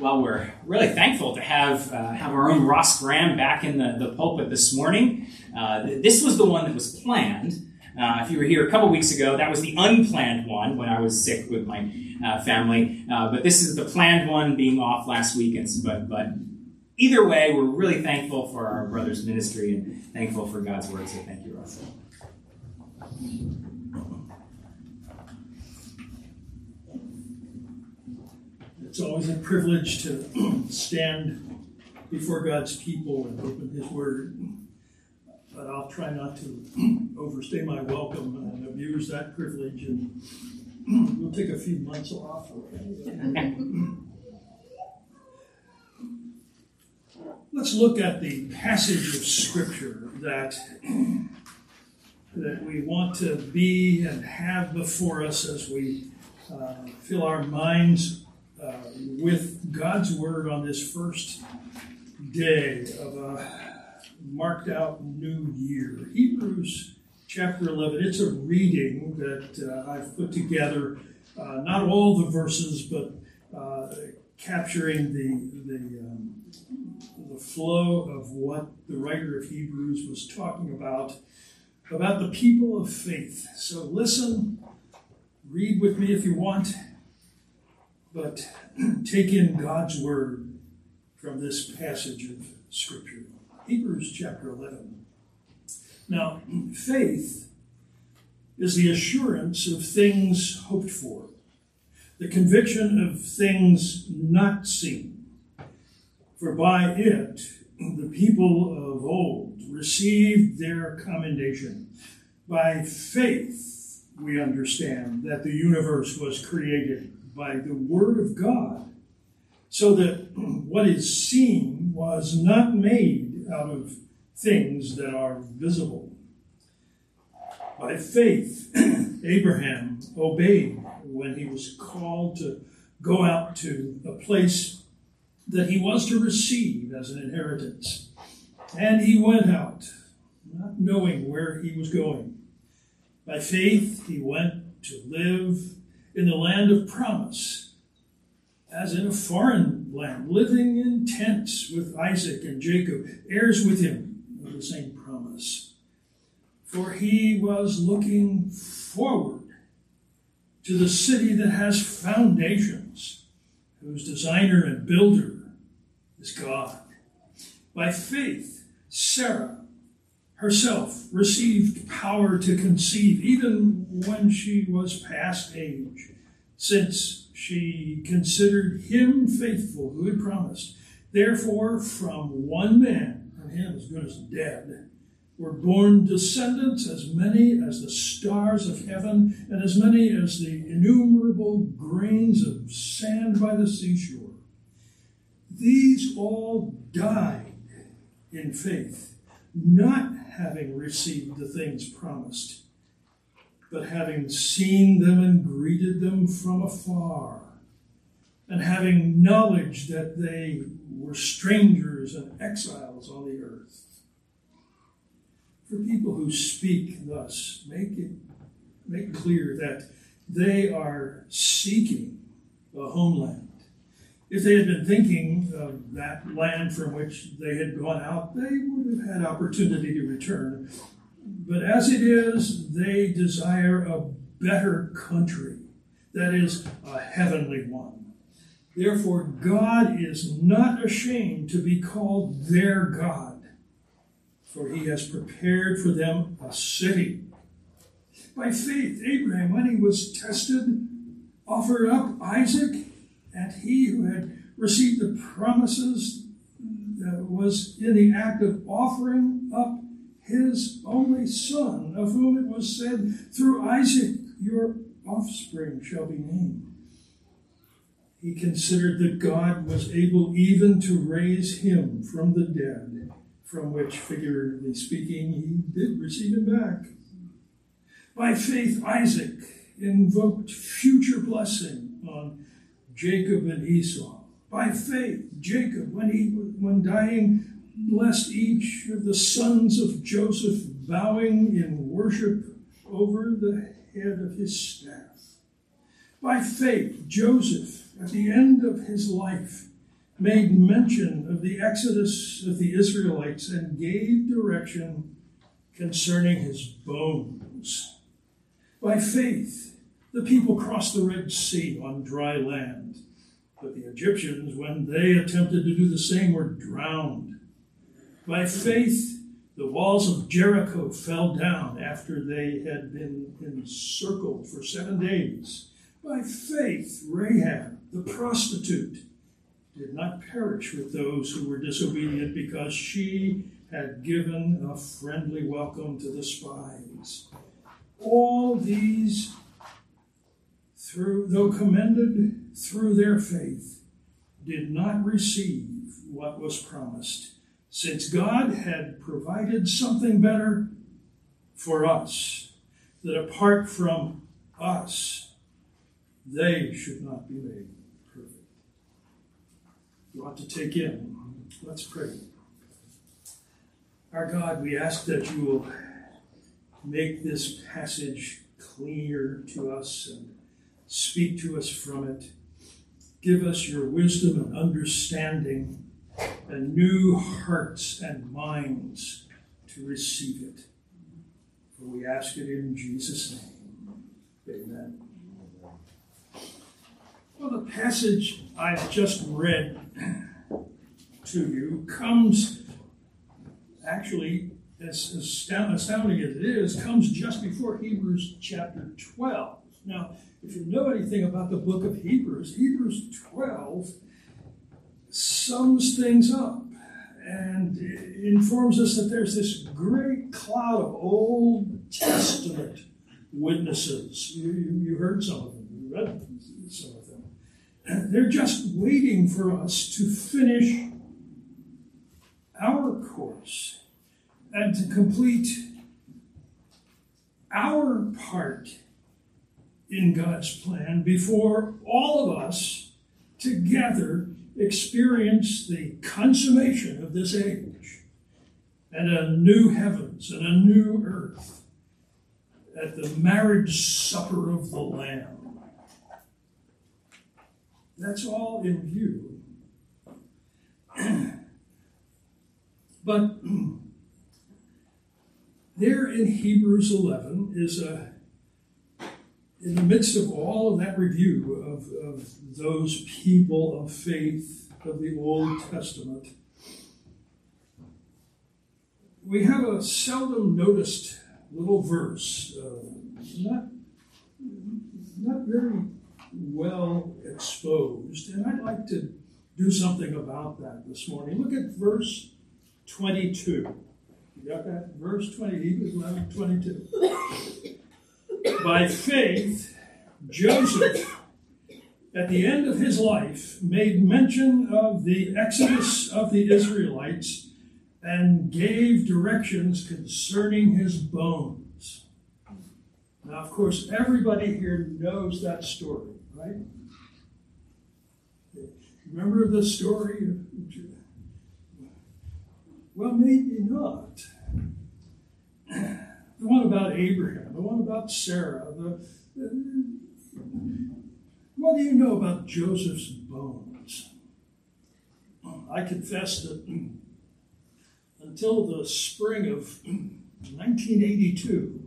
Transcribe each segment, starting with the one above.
well, we're really thankful to have uh, have our own Ross Graham back in the, the pulpit this morning. Uh, this was the one that was planned. Uh, if you were here a couple weeks ago, that was the unplanned one when I was sick with my uh, family. Uh, but this is the planned one being off last week. And, but, but either way, we're really thankful for our brother's ministry and thankful for God's word. So thank you, Russell. It's always a privilege to stand before God's people and open His Word. But I'll try not to overstay my welcome and abuse that privilege. And we'll take a few months off. Let's look at the passage of Scripture that that we want to be and have before us as we uh, fill our minds uh, with God's Word on this first day of a marked out new year. Hebrews chapter 11. It's a reading that uh, I've put together, uh, not all the verses, but uh, capturing the, the, um, the flow of what the writer of Hebrews was talking about about the people of faith. So listen, read with me if you want, but take in God's word from this passage of Scripture. Hebrews chapter 11. Now, faith is the assurance of things hoped for, the conviction of things not seen. For by it the people of old received their commendation. By faith, we understand that the universe was created by the Word of God, so that what is seen was not made out of things that are visible. By faith, Abraham obeyed when he was called to go out to a place that he was to receive as an inheritance. And he went out, not knowing where he was going. By faith, he went to live in the land of promise, as in a foreign land, living in tents with Isaac and Jacob, heirs with him of the same promise. For he was looking forward to the city that has foundations, whose designer and builder is God. By faith, Sarah herself received power to conceive even when she was past age, since she considered him faithful who had promised. Therefore, from one man, from him as good as dead, were born descendants as many as the stars of heaven and as many as the innumerable grains of sand by the seashore. These all died in faith, not having received the things promised, but having seen them and greeted them from afar, and having knowledge that they were strangers and exiles on the earth. For people who speak thus, make it make clear that they are seeking a homeland if they had been thinking of that land from which they had gone out, they would have had opportunity to return. But as it is, they desire a better country, that is, a heavenly one. Therefore, God is not ashamed to be called their God, for he has prepared for them a city. By faith, Abraham, when he was tested, offered up Isaac and he who had received the promises uh, was in the act of offering up his only son, of whom it was said, Through Isaac your offspring shall be named. He considered that God was able even to raise him from the dead, from which, figuratively speaking, he did receive him back. By faith, Isaac invoked future blessing on Jacob and Esau. By faith, Jacob, when he when dying, blessed each of the sons of Joseph, bowing in worship over the head of his staff. By faith, Joseph, at the end of his life, made mention of the exodus of the Israelites and gave direction concerning his bones. By faith, the people crossed the Red Sea on dry land, but the Egyptians, when they attempted to do the same, were drowned. By faith, the walls of Jericho fell down after they had been encircled for seven days. By faith, Rahab, the prostitute, did not perish with those who were disobedient because she had given a friendly welcome to the spies. All these, through, though commended through their faith, did not receive what was promised, since God had provided something better for us, that apart from us, they should not be made perfect. You ought to take in. Let's pray. Our God, we ask that you will make this passage clear to us and speak to us from it. Give us your wisdom and understanding and new hearts and minds to receive it. For we ask it in Jesus' name. Amen. Well, the passage I've just read to you comes actually, as astounding as it is, comes just before Hebrews chapter 12. Now, if you know anything about the book of Hebrews, Hebrews 12 sums things up and informs us that there's this great cloud of Old Testament witnesses. You, you, you heard some of them, you read some of them. They're just waiting for us to finish our course and to complete our part in God's plan before all of us together experience the consummation of this age and a new heavens and a new earth at the marriage supper of the Lamb. That's all in view. but there in Hebrews 11 is a, in the midst of all of that review of, of those people of faith of the Old Testament, we have a seldom noticed little verse, uh, not, not very well exposed, and I'd like to do something about that this morning. Look at verse 22. You got that? Verse 20, Hebrews 11, 22. By faith, Joseph, at the end of his life, made mention of the exodus of the Israelites and gave directions concerning his bones. Now, of course, everybody here knows that story, right? Remember the story? Well, maybe not the one about Abraham, the one about Sarah, the, what do you know about Joseph's bones? I confess that until the spring of 1982,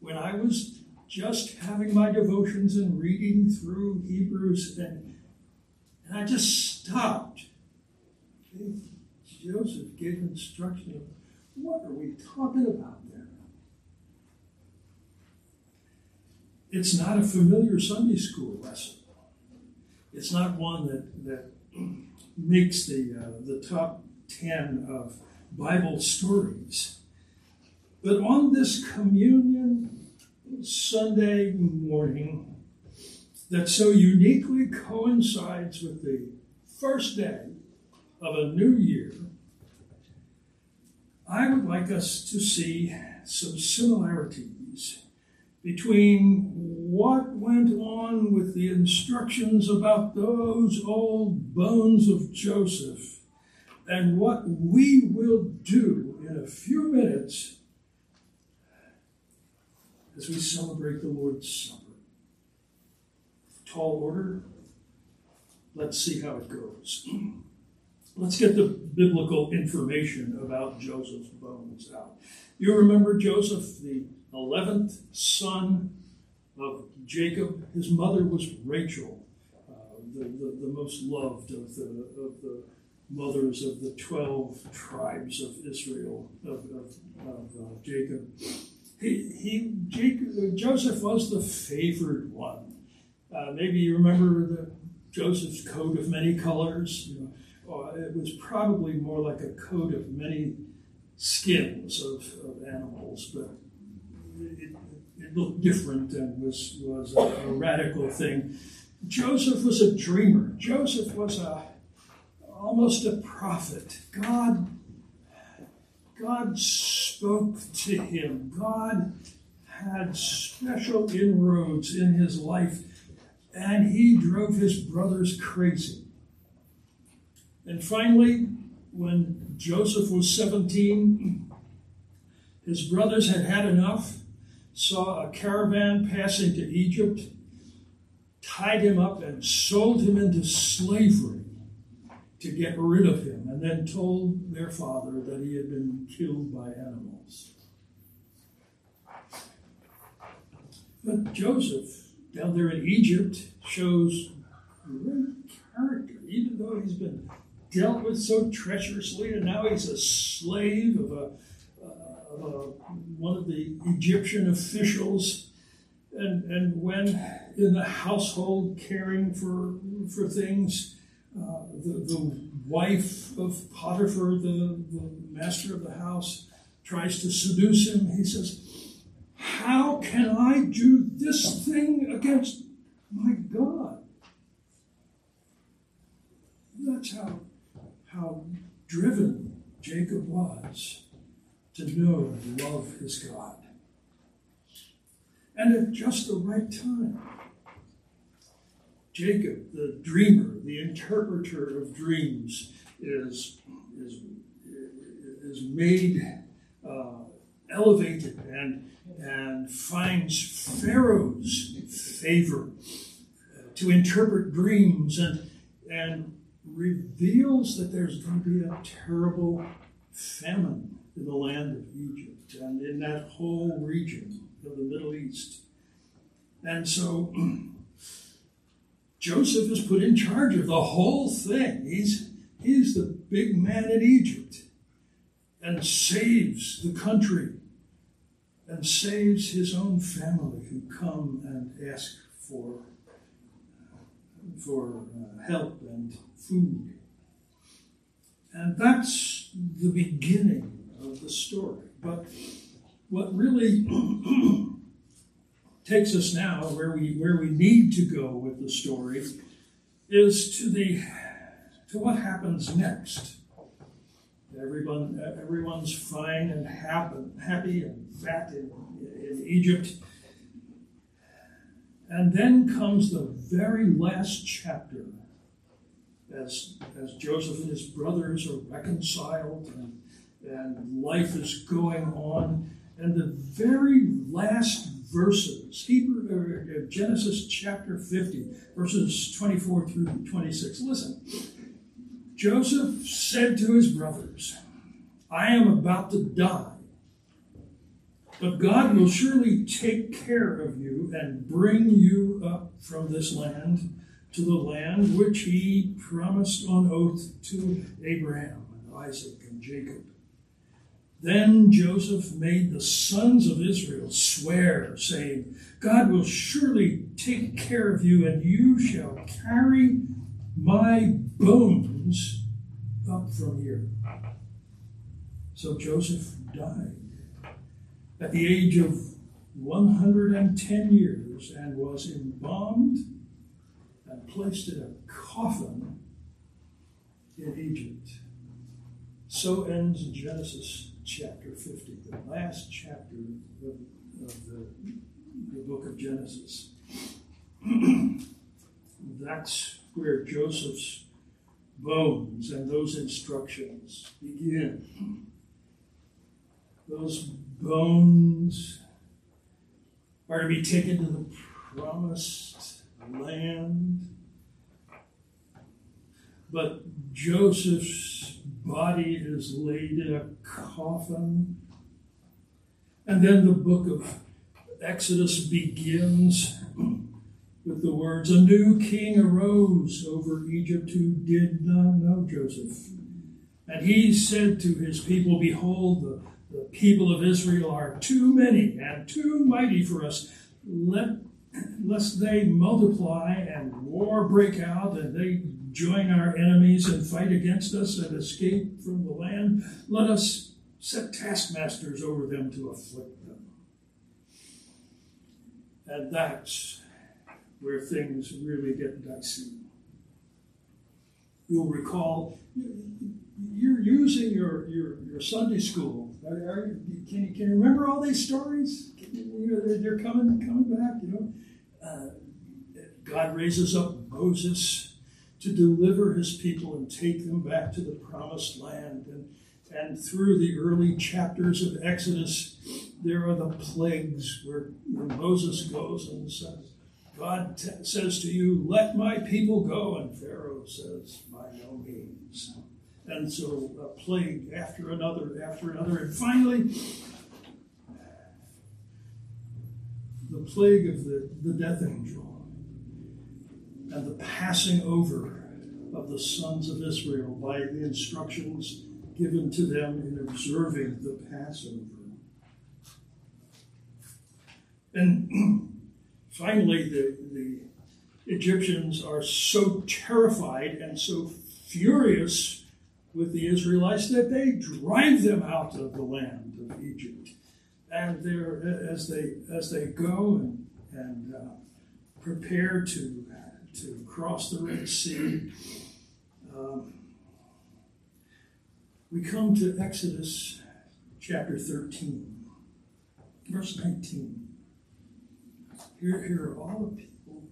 when I was just having my devotions and reading through Hebrews, and, and I just stopped. Joseph gave instruction. What are we talking about? It's not a familiar Sunday school lesson. It's not one that, that makes the, uh, the top 10 of Bible stories. But on this communion Sunday morning, that so uniquely coincides with the first day of a new year, I would like us to see some similarities between what went on with the instructions about those old bones of Joseph and what we will do in a few minutes as we celebrate the Lord's Supper. Tall order. Let's see how it goes. let's get the biblical information about Joseph's bones out. You remember Joseph, the 11th son of Jacob? His mother was Rachel, uh, the, the, the, most loved of the, of the mothers of the 12 tribes of Israel, of, of, of uh, Jacob. He, he Jacob, Joseph was the favored one. Uh, maybe you remember the Joseph's coat of many colors. You know, uh, it was probably more like a coat of many skins of, of animals, but it, it, looked different and was, was a, a, radical thing. Joseph was a dreamer. Joseph was a almost a prophet. God, God spoke to him. God had special inroads in his life, and he drove his brothers crazy. And finally, when Joseph was 17, his brothers had had enough, saw a caravan passing to Egypt, tied him up, and sold him into slavery to get rid of him, and then told their father that he had been killed by animals. But Joseph, down there in Egypt, shows great character, even though he's been dealt with so treacherously, and now he's a slave of, a, one of the Egyptian officials. And, and when in the household caring for, for things, uh, the, the wife of Potiphar, the, the master of the house, tries to seduce him. He says, How can I do this thing against my God? That's how how driven Jacob was to know and love his God. And at just the right time, Jacob, the dreamer, the interpreter of dreams, is, is, is made uh, elevated and, and finds Pharaoh's favor uh, to interpret dreams and, and reveals that there's going to be a terrible famine in the land of Egypt and in that whole region of the Middle East. And so Joseph is put in charge of the whole thing. He's, he's the big man in Egypt and saves the country and saves his own family who come and ask for, for uh, help and food. And that's the beginning of the story. But what really takes us now where we where we need to go with the story is to the to what happens next. Everyone everyone's fine and happy, and fat in, in Egypt. And then comes the very last chapter as, as Joseph and his brothers are reconciled and, and life is going on. And the very last verses, Hebrew, uh, Genesis chapter 50, verses 24 through 26. Listen. Joseph said to his brothers, I am about to die, but God will surely take care of you and bring you up from this land to the land which he promised on oath to Abraham and Isaac and Jacob. Then Joseph made the sons of Israel swear, saying, God will surely take care of you, and you shall carry my bones up from here. So Joseph died at the age of 110 years and was embalmed and placed in a coffin in Egypt. So ends Genesis chapter 50, the last chapter of, of the, the book of Genesis. That's where Joseph's bones and those instructions begin. Those bones are to be taken to the promised land but Joseph's body is laid in a coffin. And then the book of Exodus begins with the words A new king arose over Egypt who did not know Joseph. And he said to his people, Behold, the, the people of Israel are too many and too mighty for us. Let, lest they multiply and war break out and they join our enemies and fight against us and escape from the land, let us set taskmasters over them to afflict them. And that's where things really get dicey. You'll recall you're using your, your, your Sunday school. Are, are can, you, can you remember all these stories? You they're coming coming back. You know, uh, God raises up Moses to deliver His people and take them back to the promised land. And and through the early chapters of Exodus, there are the plagues where, where Moses goes and says, God t- says to you, Let my people go. And Pharaoh says, By no means. And so a plague after another, after another. And finally, the plague of the, the death angel and the passing over of the sons of Israel by the instructions given to them in observing the Passover. And finally, the, the Egyptians are so terrified and so furious with the Israelites that they drive them out of the land of Egypt. And they're, as they as they go and, and uh, prepare to to cross the Red Sea, um, we come to Exodus chapter 13, verse 19. Here, here are all the people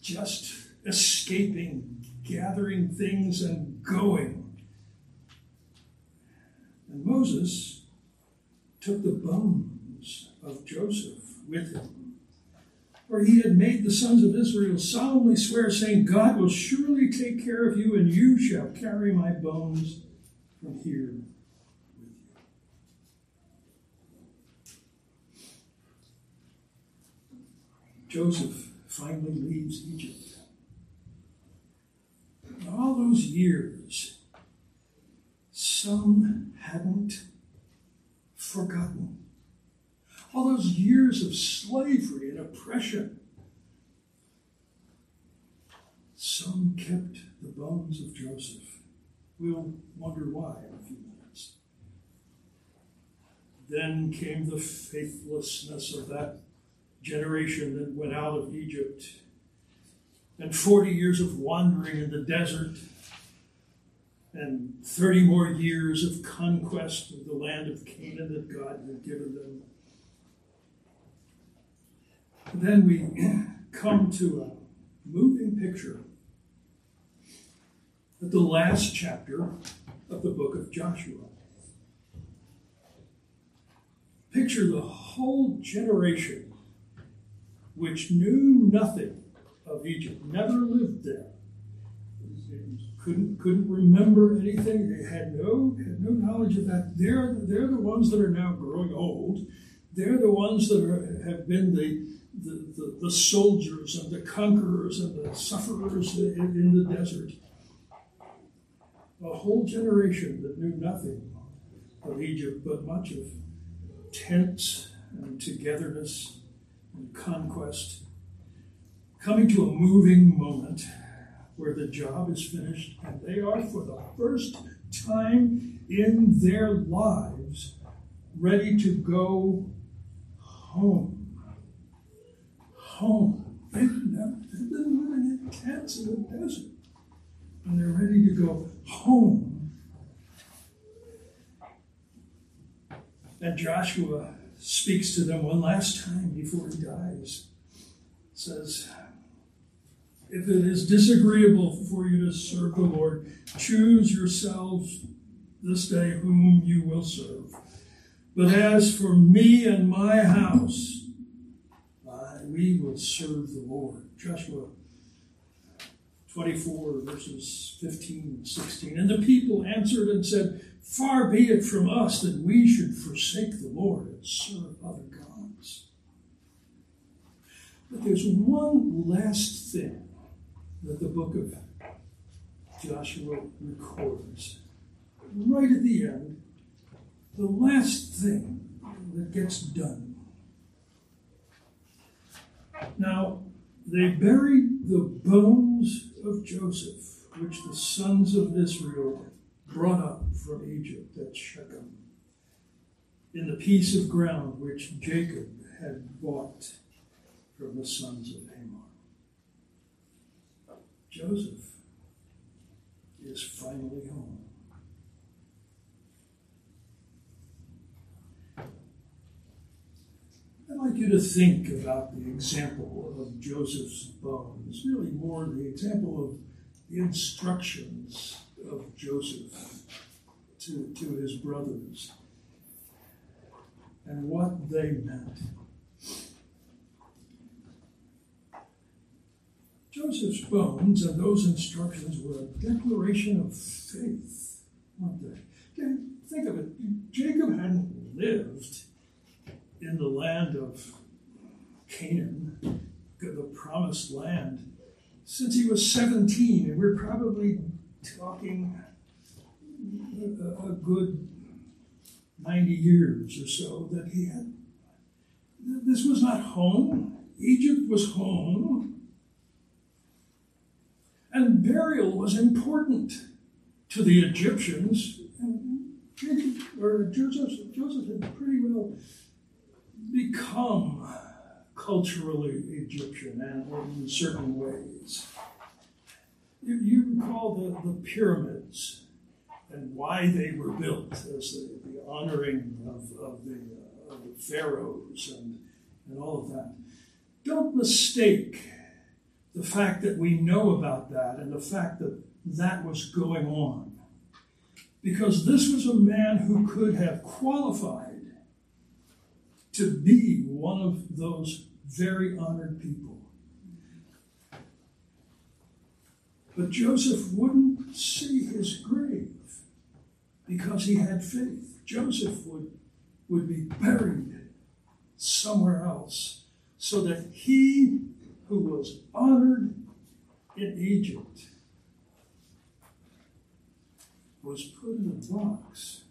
just escaping, gathering things, and going. And Moses took the bones of Joseph with him for he had made the sons of Israel solemnly swear, saying, God will surely take care of you, and you shall carry my bones from here with you. Joseph finally leaves Egypt. All those years, some hadn't forgotten all those years of slavery and oppression. Some kept the bones of Joseph. We'll wonder why in a few minutes. Then came the faithlessness of that generation that went out of Egypt, and 40 years of wandering in the desert, and 30 more years of conquest of the land of Canaan that God had given them. Then we come to a moving picture at the last chapter of the book of Joshua. Picture the whole generation which knew nothing of Egypt, never lived there, couldn't couldn't remember anything. They had no had no knowledge of that. They're they're the ones that are now growing old. They're the ones that are, have been the the, the, the, soldiers and the conquerors and the sufferers in, in the desert. A whole generation that knew nothing of Egypt, but much of tents and togetherness and conquest. Coming to a moving moment where the job is finished and they are, for the first time in their lives, ready to go home home. They've, been living in tents in the desert. And they're ready to go home. And Joshua speaks to them one last time before he dies. Says, If it is disagreeable for you to serve the Lord, choose yourselves this day whom you will serve. But as for me and my house, we will serve the Lord. Joshua 24, verses 15 and 16. And the people answered and said, Far be it from us that we should forsake the Lord and serve other gods. But there's one last thing that the book of Joshua records. Right at the end, the last thing that gets done. Now, they buried the bones of Joseph, which the sons of Israel brought up from Egypt at Shechem, in the piece of ground which Jacob had bought from the sons of Hamor. Joseph is finally home. I'd like you to think about the example of Joseph's bones, really more the example of the instructions of Joseph to, to his brothers and what they meant. Joseph's bones and those instructions were a declaration of faith, weren't they? Think of it. Jacob hadn't lived in the land of Canaan, the promised land, since he was 17, and we're probably talking a, good 90 years or so that he had. This was not home. Egypt was home. And burial was important to the Egyptians. And Jacob, or Joseph, Joseph had pretty well become culturally Egyptian and in certain ways. You, you recall the, the pyramids and why they were built as the, the honoring of, of, the, uh, of the pharaohs and, and all of that. Don't mistake the fact that we know about that and the fact that that was going on. Because this was a man who could have qualified to be one of those very honored people. But Joseph wouldn't see his grave because he had faith. Joseph would, would be buried somewhere else so that he who was honored in Egypt was put in a box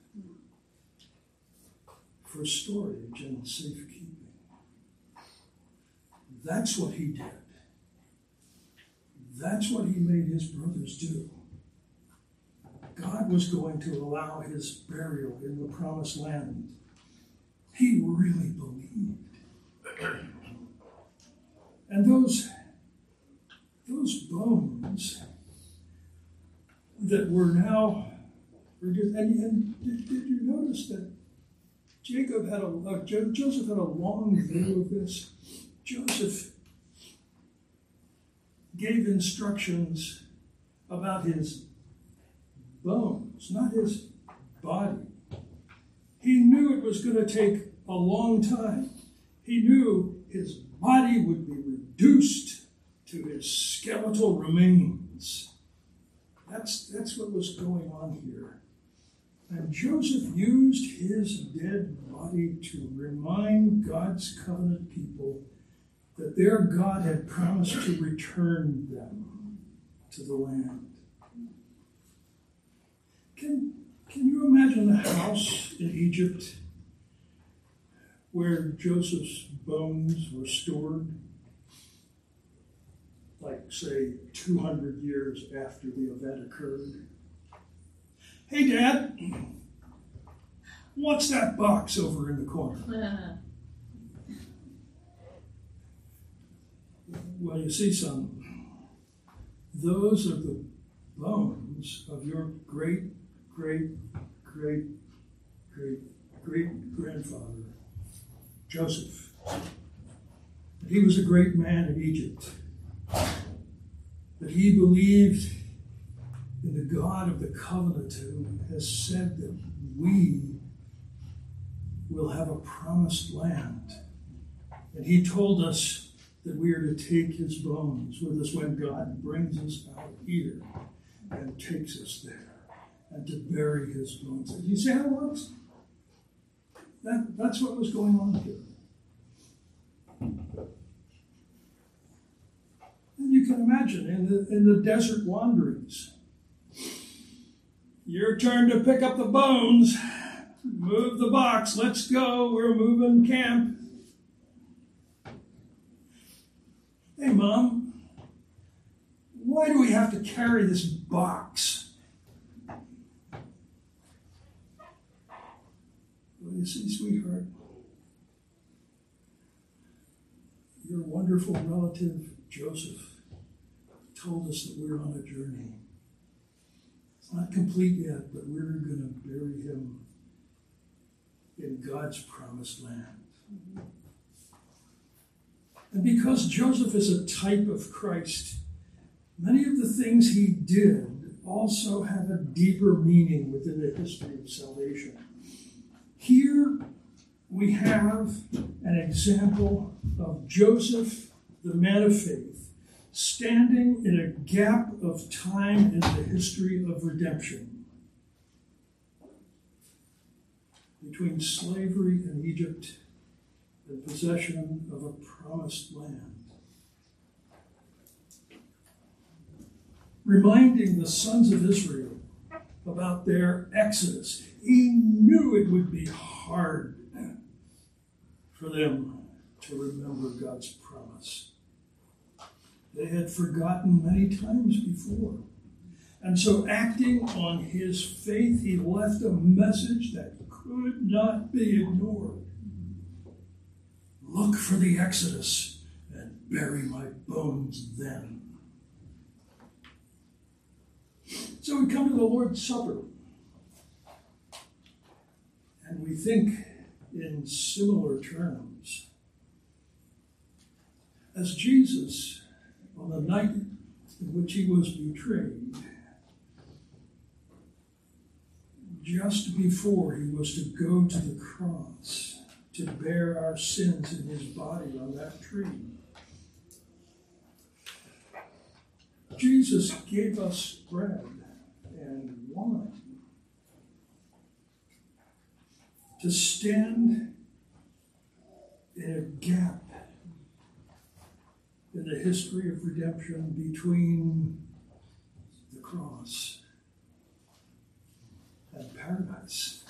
for storage and safekeeping. That's what he did. That's what he made his brothers do. God was going to allow his burial in the promised land. He really believed. And those, those bones that were now, and, and did, did you notice that Jacob had a, uh, Joseph had a long view of this. Joseph gave instructions about his bones, not his body. He knew it was going to take a long time. He knew his body would be reduced to his skeletal remains. That's, that's what was going on here. And Joseph used his dead body to remind God's covenant people that their God had promised to return them to the land. Can, can you imagine the house in Egypt where Joseph's bones were stored? Like, say, 200 years after the event occurred? Hey, Dad, what's that box over in the corner? well, you see, son, those are the bones of your great, great, great, great, great grandfather, Joseph. He was a great man in Egypt. But he believed in the God of the covenant who has said that we will have a promised land. And he told us that we are to take his bones with us when God brings us out here and takes us there and to bury his bones. Do you see how it works? That, that's what was going on here. And you can imagine in the, in the desert wanderings, your turn to pick up the bones, move the box, let's go, we're moving camp. Hey, Mom, why do we have to carry this box? Well, you see, sweetheart, your wonderful relative, Joseph, told us that we're on a journey. Not complete yet, but we're going to bury him in God's promised land. And because Joseph is a type of Christ, many of the things he did also have a deeper meaning within the history of salvation. Here we have an example of Joseph, the man of faith, standing in a gap of time in the history of redemption between slavery in Egypt and possession of a promised land. Reminding the sons of Israel about their exodus. He knew it would be hard for them to remember God's promise. They had forgotten many times before. And so, acting on his faith, he left a message that could not be ignored. Look for the Exodus and bury my bones then. So we come to the Lord's Supper. And we think in similar terms. As Jesus, on the night in which he was betrayed, just before he was to go to the cross to bear our sins in his body on that tree, Jesus gave us bread and wine to stand in a gap in the history of redemption between the cross and paradise.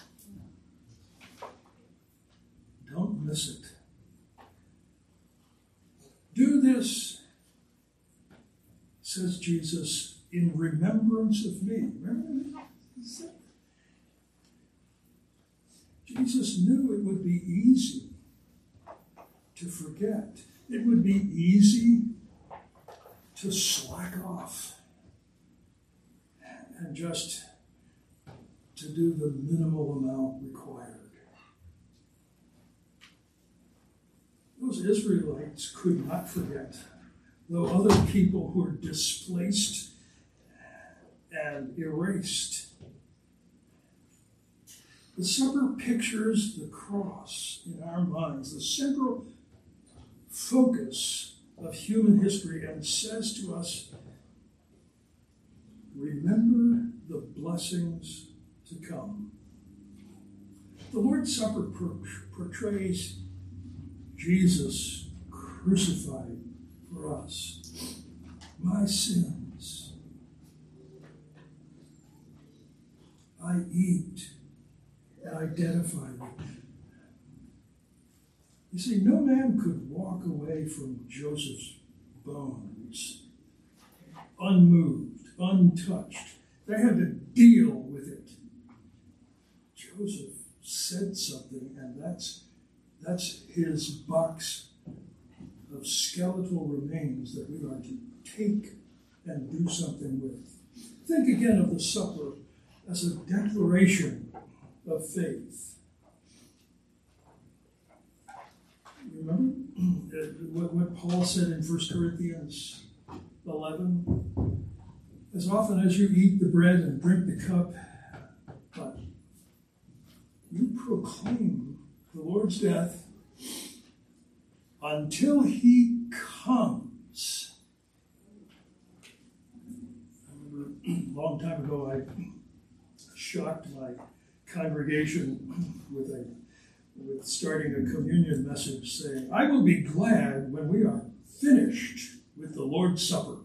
Don't miss it. Do this, says Jesus, in remembrance of me. Remember Jesus knew it would be easy to forget. It would be easy to slack off and just to do the minimal amount required. Those Israelites could not forget, though other people were displaced and erased. The supper pictures the cross in our minds, the central focus of human history, and says to us, Remember the blessings to come. The Lord's Supper portrays Jesus crucified for us. My sins. I eat and identify with. You see, no man could walk away from Joseph's bones unmoved, untouched. They had to deal with it. Joseph said something, and that's that's his box of skeletal remains that we are to take and do something with. Think again of the supper as a declaration of faith. Remember uh, what Paul said in 1 Corinthians 11? As often as you eat the bread and drink the cup, but you proclaim the Lord's death until he comes. I remember a long time ago, I shocked my congregation with a with starting a communion message saying, I will be glad when we are finished with the Lord's Supper.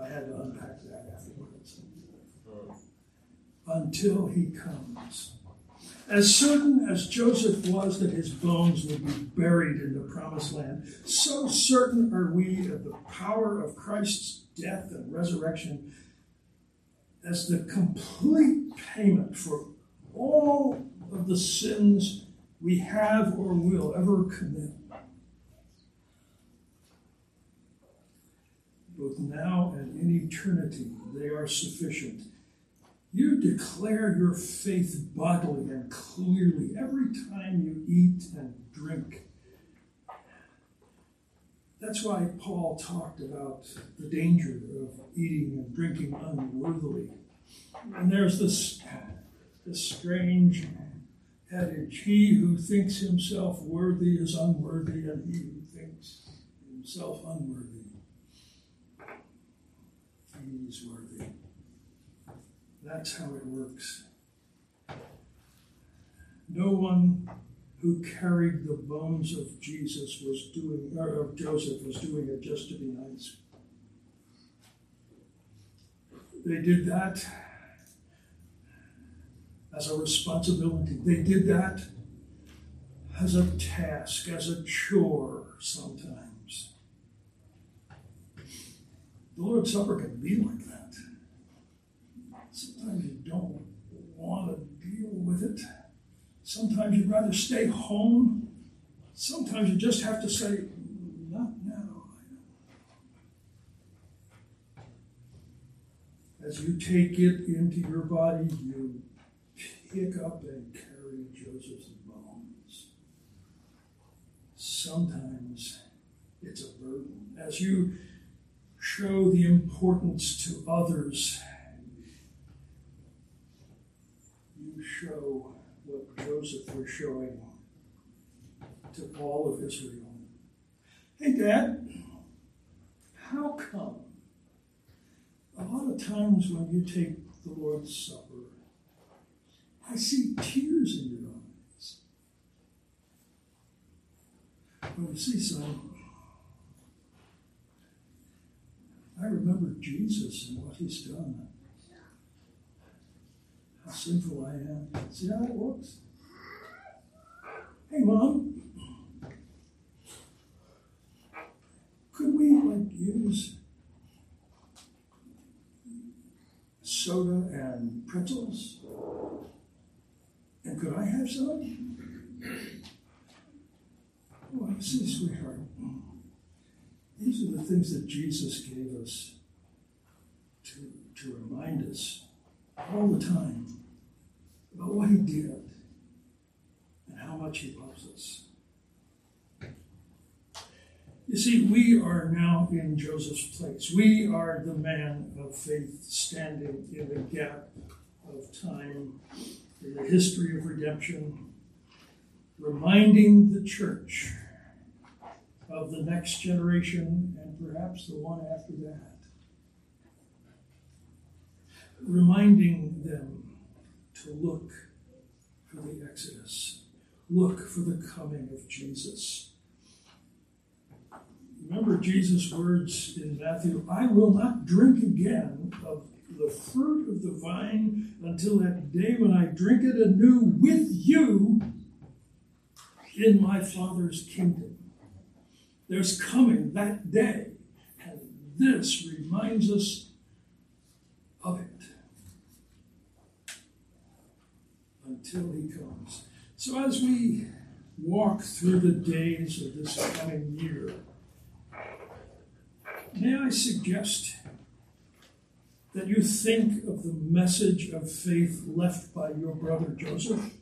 I had to unpack that afterwards. Until he comes. As certain as Joseph was that his bones would be buried in the promised land, so certain are we of the power of Christ's death and resurrection as the complete payment for all of the sins we have or will ever commit. Both now and in eternity, they are sufficient. You declare your faith bodily and clearly every time you eat and drink. That's why Paul talked about the danger of eating and drinking unworthily. And there's this, this strange adage he who thinks himself worthy is unworthy, and he who thinks himself unworthy, he's worthy. That's how it works. No one who carried the bones of Jesus was doing, or of Joseph was doing it just to be nice. They did that as a responsibility. They did that as a task, as a chore sometimes. The Lord's Supper can be like that. Sometimes you don't want to deal with it. Sometimes you'd rather stay home. Sometimes you just have to say, not now. As you take it into your body, you pick up and carry Joseph's bones. Sometimes it's a burden. As you show the importance to others, you show Joseph was showing to all of Israel. Hey, Dad, how come a lot of times when you take the Lord's Supper, I see tears in your eyes. Well, you see, son, I remember Jesus and what he's done. How sinful I am. See how it works? Hey, Mom, could we like use soda and pretzels? And could I have some? Oh, well, see, sweetheart, these are the things that Jesus gave us to, to remind us all the time about what he did much he loves us. You see, we are now in Joseph's place. We are the man of faith standing in the gap of time in the history of redemption, reminding the church of the next generation and perhaps the one after that. Reminding them to look for the Exodus, look for the coming of Jesus. Remember Jesus' words in Matthew I will not drink again of the fruit of the vine until that day when I drink it anew with you in my Father's kingdom. There's coming that day, and this reminds us of it until he comes. So as we walk through the days of this coming year, may I suggest that you think of the message of faith left by your brother Joseph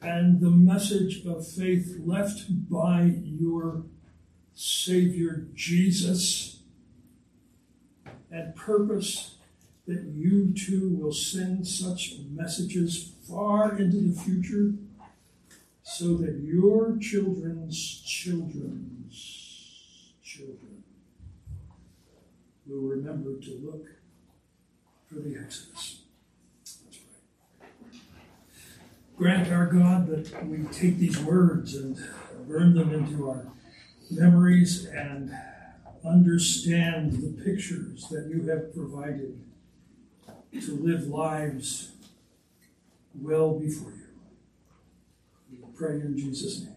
and the message of faith left by your Savior Jesus, and purpose that you too will send such messages far into the future so that your children's children's children will remember to look for the Exodus. Grant our God that we take these words and burn them into our memories and understand the pictures that you have provided to live lives well before you. We pray in Jesus' name.